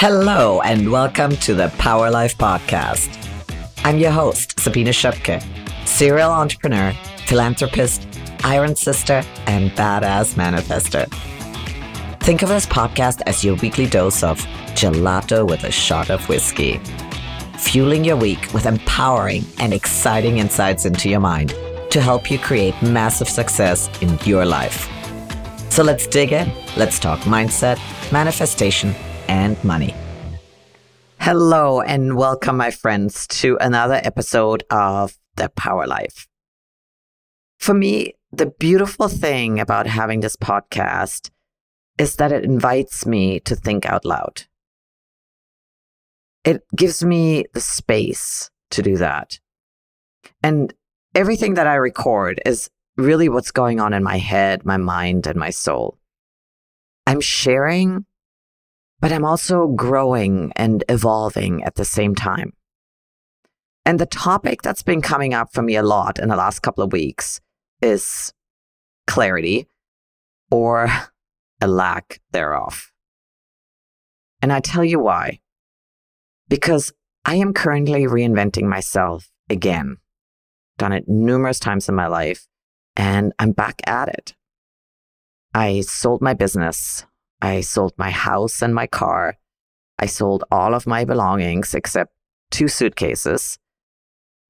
Hello, and welcome to the Power Life Podcast. I'm your host, Sabina Schöpke, serial entrepreneur, philanthropist, iron sister, and badass manifester. Think of this podcast as your weekly dose of gelato with a shot of whiskey, fueling your week with empowering and exciting insights into your mind to help you create massive success in your life. So let's dig in. Let's talk mindset, manifestation, and money. Hello, and welcome, my friends, to another episode of The Power Life. For me, the beautiful thing about having this podcast is that it invites me to think out loud. It gives me the space to do that. And everything that I record is really what's going on in my head, my mind, and my soul. I'm sharing but I'm also growing and evolving at the same time. And the topic that's been coming up for me a lot in the last couple of weeks is clarity or a lack thereof. And I tell you why. Because I am currently reinventing myself again. Done it numerous times in my life, and I'm back at it. I sold my business I sold my house and my car. I sold all of my belongings except two suitcases.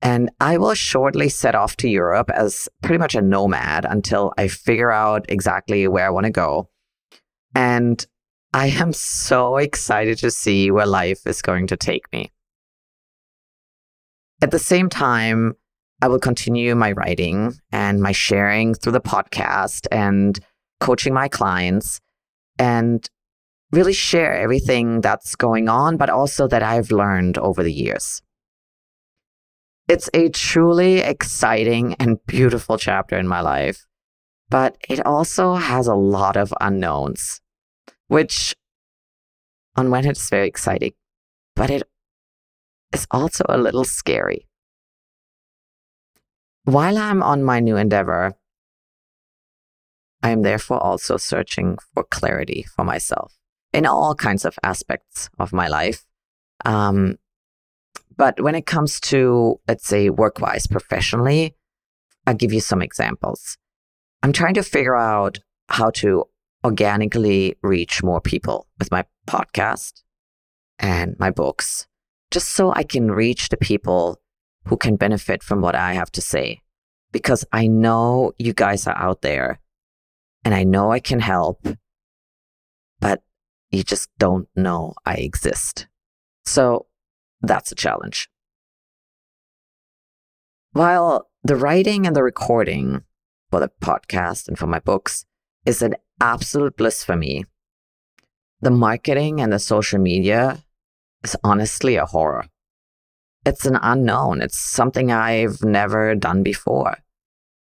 And I will shortly set off to Europe as pretty much a nomad until I figure out exactly where I want to go. And I am so excited to see where life is going to take me. At the same time, I will continue my writing and my sharing through the podcast and coaching my clients and really share everything that's going on, but also that I've learned over the years. It's a truly exciting and beautiful chapter in my life, but it also has a lot of unknowns, which on one hand is very exciting, but it is also a little scary. While I'm on my new endeavor, I am therefore also searching for clarity for myself in all kinds of aspects of my life. Um, but when it comes to, let's say, work wise, professionally, I'll give you some examples. I'm trying to figure out how to organically reach more people with my podcast and my books, just so I can reach the people who can benefit from what I have to say. Because I know you guys are out there and I know I can help, but you just don't know I exist. So that's a challenge. While the writing and the recording for the podcast and for my books is an absolute bliss for me, the marketing and the social media is honestly a horror. It's an unknown. It's something I've never done before.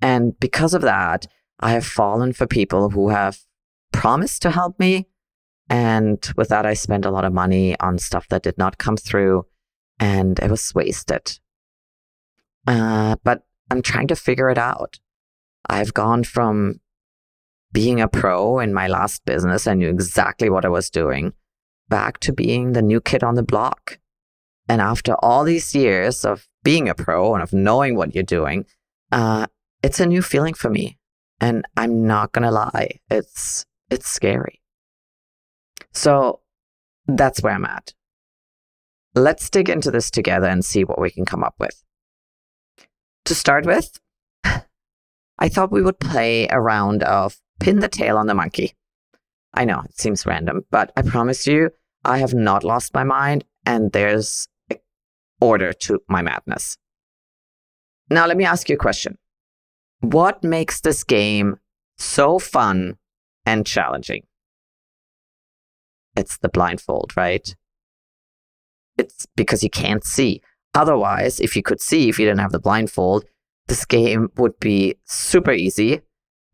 And because of that, I have fallen for people who have promised to help me. And with that, I spent a lot of money on stuff that did not come through and it was wasted. Uh, but I'm trying to figure it out. I've gone from being a pro in my last business, I knew exactly what I was doing, back to being the new kid on the block. And after all these years of being a pro and of knowing what you're doing, uh, it's a new feeling for me. And I'm not going to lie, it's, it's scary. So that's where I'm at. Let's dig into this together and see what we can come up with. To start with, I thought we would play a round of pin the tail on the monkey. I know it seems random, but I promise you, I have not lost my mind and there's order to my madness. Now, let me ask you a question. What makes this game so fun and challenging? It's the blindfold, right? It's because you can't see. Otherwise, if you could see, if you didn't have the blindfold, this game would be super easy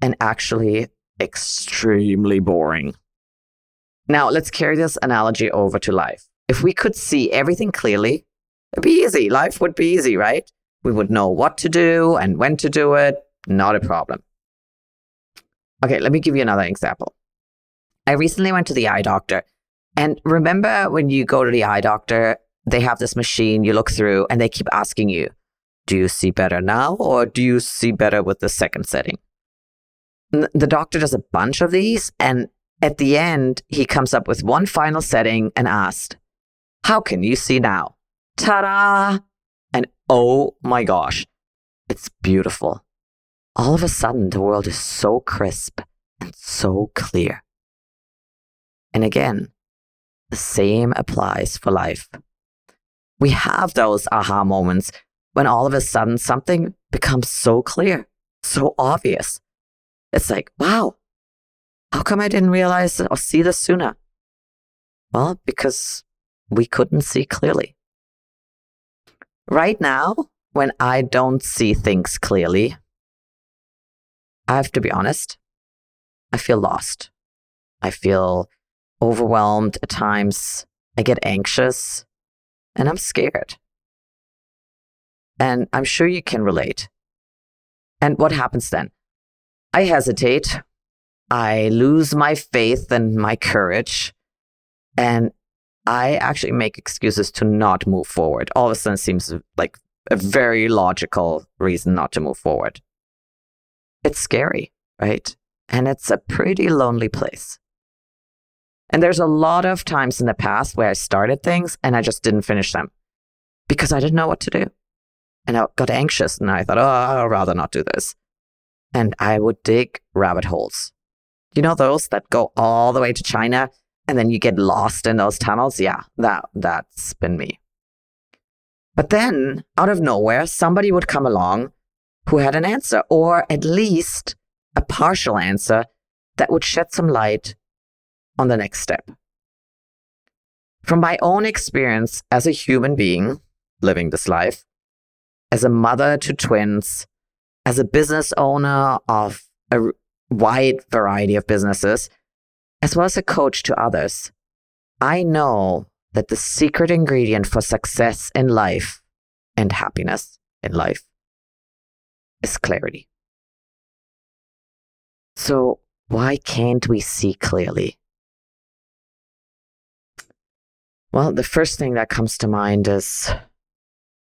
and actually extremely boring. Now, let's carry this analogy over to life. If we could see everything clearly, it'd be easy. Life would be easy, right? We would know what to do and when to do it, not a problem. Okay, let me give you another example. I recently went to the eye doctor And remember when you go to the eye doctor, they have this machine you look through and they keep asking you, do you see better now or do you see better with the second setting? The doctor does a bunch of these and at the end, he comes up with one final setting and asks, How can you see now? Ta da! And oh my gosh, it's beautiful. All of a sudden, the world is so crisp and so clear. And again, the same applies for life. We have those aha moments when all of a sudden something becomes so clear, so obvious. It's like, wow, how come I didn't realize or see this sooner? Well, because we couldn't see clearly. Right now, when I don't see things clearly, I have to be honest, I feel lost. I feel overwhelmed at times. I get anxious and I'm scared. And I'm sure you can relate. And what happens then? I hesitate. I lose my faith and my courage. And I actually make excuses to not move forward. All of a sudden, it seems like a very logical reason not to move forward. It's scary, right? And it's a pretty lonely place. And there's a lot of times in the past where I started things and I just didn't finish them because I didn't know what to do. And I got anxious and I thought, oh, I'd rather not do this. And I would dig rabbit holes. You know those that go all the way to China and then you get lost in those tunnels? Yeah, that that's been me. But then out of nowhere, somebody would come along who had an answer, or at least a partial answer that would shed some light on the next step. From my own experience as a human being living this life, as a mother to twins, as a business owner of a wide variety of businesses, as well as a coach to others, I know that the secret ingredient for success in life and happiness in life is clarity. So, why can't we see clearly? Well, the first thing that comes to mind is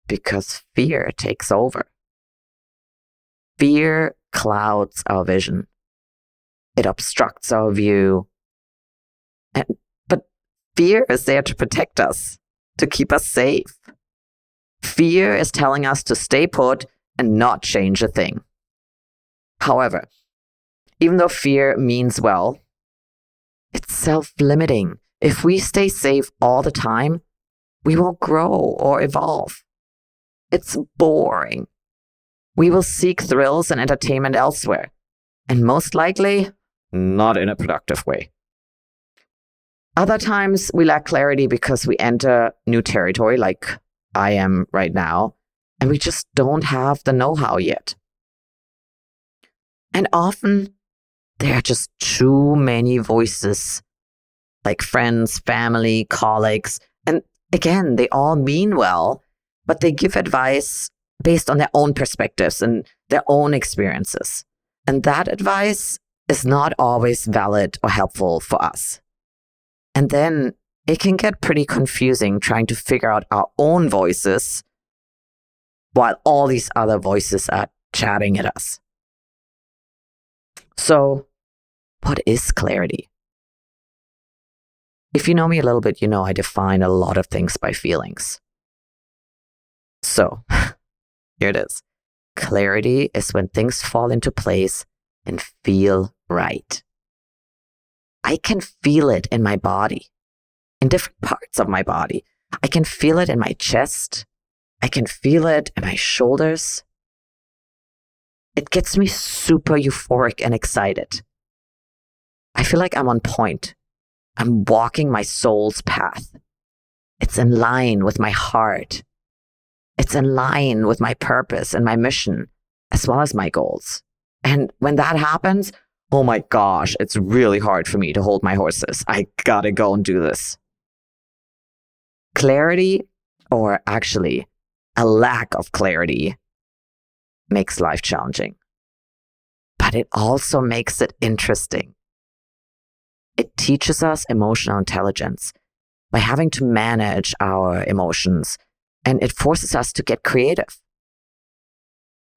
because fear takes over. Fear clouds our vision, it obstructs our view. And, but fear is there to protect us, to keep us safe. Fear is telling us to stay put and not change a thing. However, even though fear means well, it's self limiting. If we stay safe all the time, we won't grow or evolve. It's boring. We will seek thrills and entertainment elsewhere, and most likely, not in a productive way. Other times, we lack clarity because we enter new territory, like I am right now, and we just don't have the know how yet. And often, there are just too many voices like friends, family, colleagues. And again, they all mean well, but they give advice based on their own perspectives and their own experiences. And that advice is not always valid or helpful for us. And then it can get pretty confusing trying to figure out our own voices while all these other voices are chatting at us. So, what is clarity? If you know me a little bit, you know I define a lot of things by feelings. So, here it is. Clarity is when things fall into place and feel right. I can feel it in my body, in different parts of my body. I can feel it in my chest. I can feel it in my shoulders. It gets me super euphoric and excited. I feel like I'm on point. I'm walking my soul's path. It's in line with my heart. It's in line with my purpose and my mission, as well as my goals. And when that happens, oh my gosh, it's really hard for me to hold my horses. I gotta go and do this. Clarity, or actually a lack of clarity, makes life challenging. But it also makes it interesting it teaches us emotional intelligence by having to manage our emotions, and it forces us to get creative.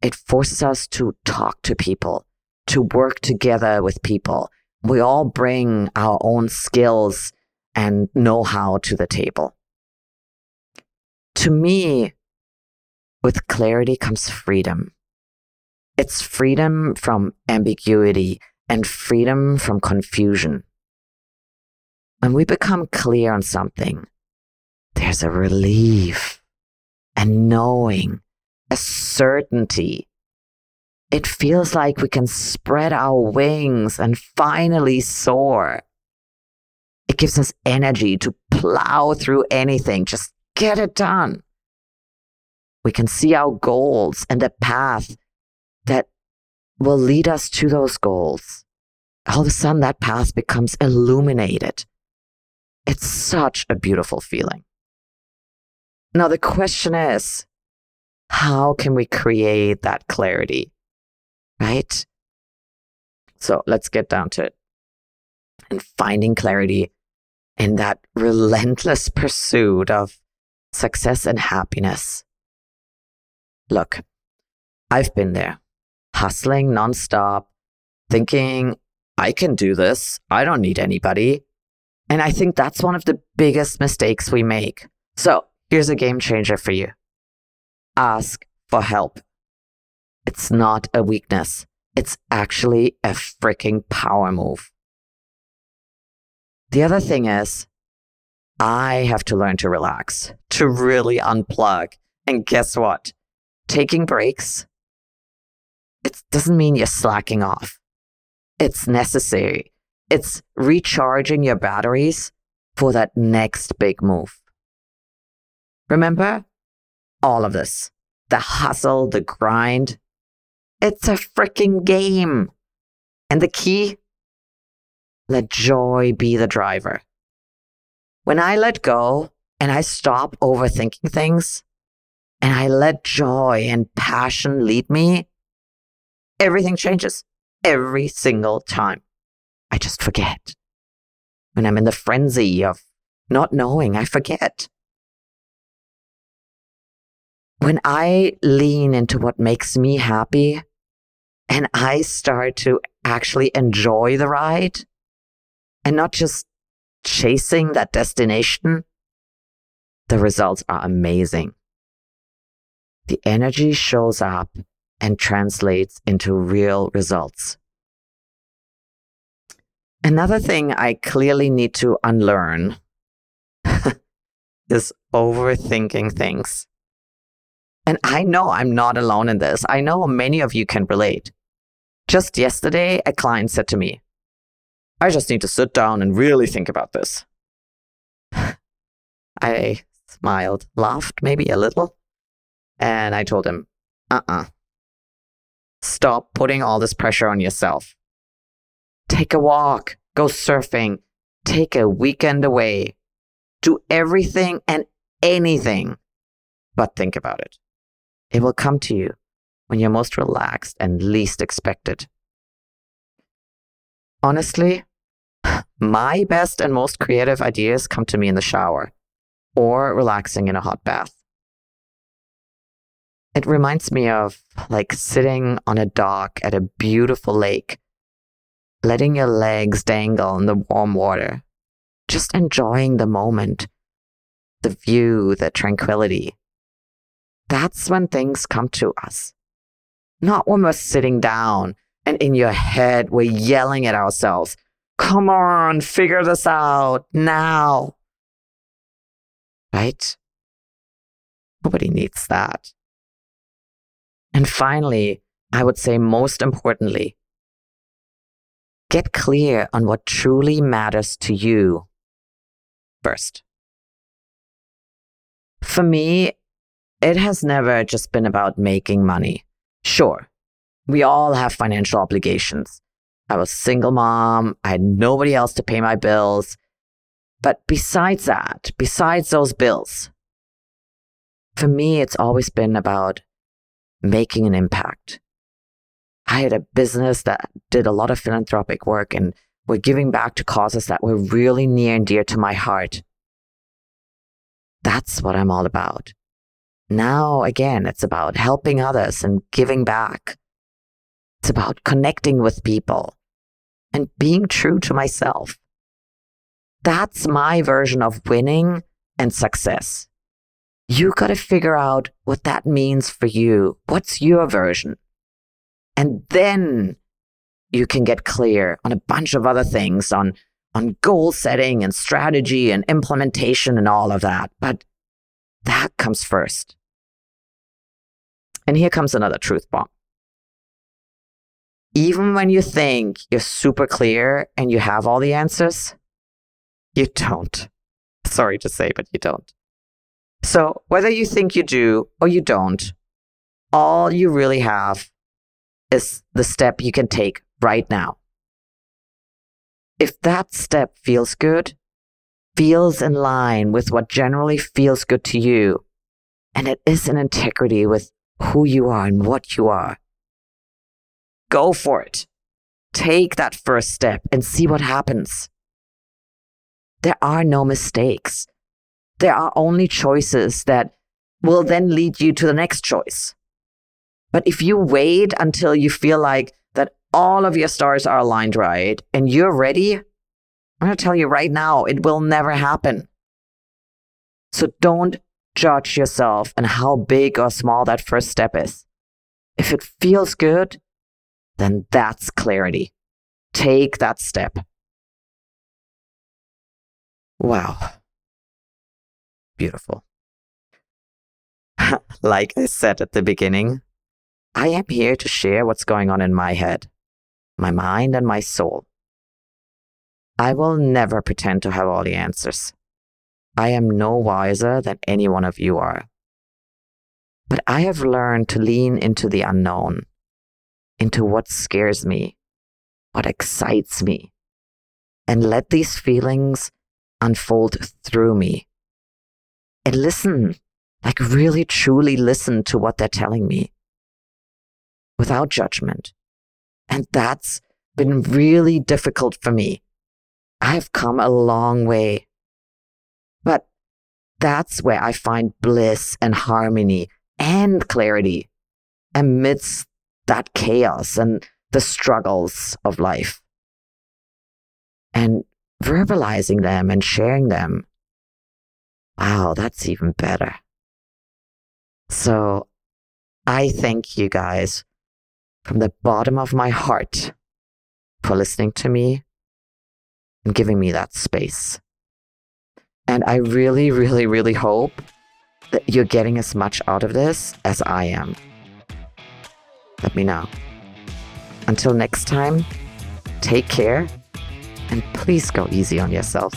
It forces us to talk to people, to work together with people. We all bring our own skills and know how to the table. To me, with clarity comes freedom. It's freedom from ambiguity and freedom from confusion. When we become clear on something, there's a relief, a knowing, a certainty. It feels like we can spread our wings and finally soar. It gives us energy to plow through anything, just get it done. We can see our goals and the path that will lead us to those goals. All of a sudden, that path becomes illuminated. It's such a beautiful feeling. Now, the question is how can we create that clarity? Right? So let's get down to it. And finding clarity in that relentless pursuit of success and happiness. Look, I've been there, hustling nonstop, thinking, I can do this. I don't need anybody. And I think that's one of the biggest mistakes we make. So here's a game changer for you ask for help. It's not a weakness, it's actually a freaking power move. The other thing is, I have to learn to relax, to really unplug. And guess what? Taking breaks, it doesn't mean you're slacking off. It's necessary. It's recharging your batteries for that next big move. Remember all of this the hustle, the grind. It's a freaking game. And the key let joy be the driver. When I let go and I stop overthinking things and I let joy and passion lead me, everything changes every single time. I just forget. When I'm in the frenzy of not knowing, I forget. When I lean into what makes me happy and I start to actually enjoy the ride, and not just chasing that destination, the results are amazing. The energy shows up and translates into real results. Another thing I clearly need to unlearn is overthinking things. And I know I'm not alone in this. I know many of you can relate. Just yesterday, a client said to me, I just need to sit down and really think about this. I smiled, laughed maybe a little, and I told him, uh uh-uh. uh Stop putting all this pressure on yourself. Take a walk, go surfing, take a weekend away. Do everything and anything but think about it. It will come to you when you're most relaxed and least expected. Honestly, my best and most creative ideas come to me in the shower or relaxing in a hot bath. It reminds me of like sitting on a dock at a beautiful lake, letting your legs dangle in the warm water, just enjoying the moment, the view, the tranquility. That's when things come to us. Not when we're sitting down and in your head, we're yelling at ourselves, come on, figure this out now. Right? Nobody needs that. And finally, I would say most importantly, get clear on what truly matters to you first. For me, it has never just been about making money. Sure, we all have financial obligations. I was single mom. I had nobody else to pay my bills. But besides that, besides those bills, for me, it's always been about making an impact. I had a business that did a lot of philanthropic work and we're giving back to causes that were really near and dear to my heart. That's what I'm all about. Now, again, it's about helping others and giving back. It's about connecting with people and being true to myself. That's my version of winning and success. You got to figure out what that means for you. What's your version? And then you can get clear on a bunch of other things on, on goal setting and strategy and implementation and all of that. But that comes first. And here comes another truth bomb. Even when you think you're super clear and you have all the answers, you don't. Sorry to say, but you don't. So, whether you think you do or you don't, all you really have is the step you can take right now. If that step feels good, feels in line with what generally feels good to you, and it is in integrity with who you are and what you are, go for it. Take that first step and see what happens. There are no mistakes. There are only choices that will then lead you to the next choice. But if you wait until you feel like that all of your stars are aligned right and you're ready, I'm going to tell you right now, it will never happen. So don't judge yourself and how big or small that first step is. If it feels good, then that's clarity. Take that step. Wow. Beautiful. like I said at the beginning, I am here to share what's going on in my head, my mind, and my soul. I will never pretend to have all the answers. I am no wiser than any one of you are. But I have learned to lean into the unknown, into what scares me, what excites me, and let these feelings unfold through me. And listen, like really truly listen to what they're telling me without judgment. And that's been really difficult for me. I've come a long way. But that's where I find bliss and harmony and clarity amidst that chaos and the struggles of life. And verbalizing them and sharing them. Wow, that's even better. So I thank you guys from the bottom of my heart for listening to me and giving me that space. And I really, really, really hope that you're getting as much out of this as I am. Let me know. Until next time, take care and please go easy on yourself.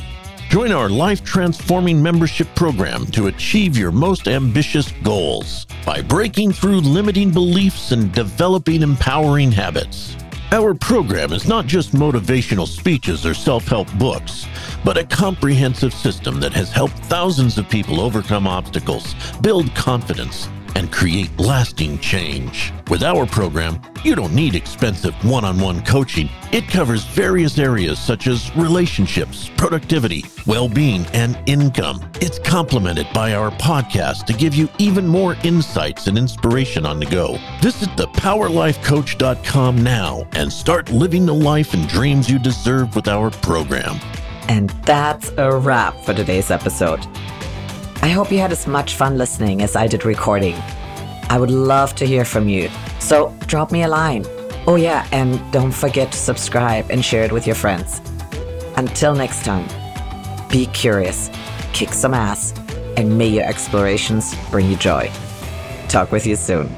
Join our life transforming membership program to achieve your most ambitious goals by breaking through limiting beliefs and developing empowering habits. Our program is not just motivational speeches or self help books, but a comprehensive system that has helped thousands of people overcome obstacles, build confidence, and create lasting change. With our program, you don't need expensive one on one coaching. It covers various areas such as relationships, productivity, well being, and income. It's complemented by our podcast to give you even more insights and inspiration on the go. Visit thepowerlifecoach.com now and start living the life and dreams you deserve with our program. And that's a wrap for today's episode. I hope you had as much fun listening as I did recording. I would love to hear from you, so drop me a line. Oh, yeah, and don't forget to subscribe and share it with your friends. Until next time, be curious, kick some ass, and may your explorations bring you joy. Talk with you soon.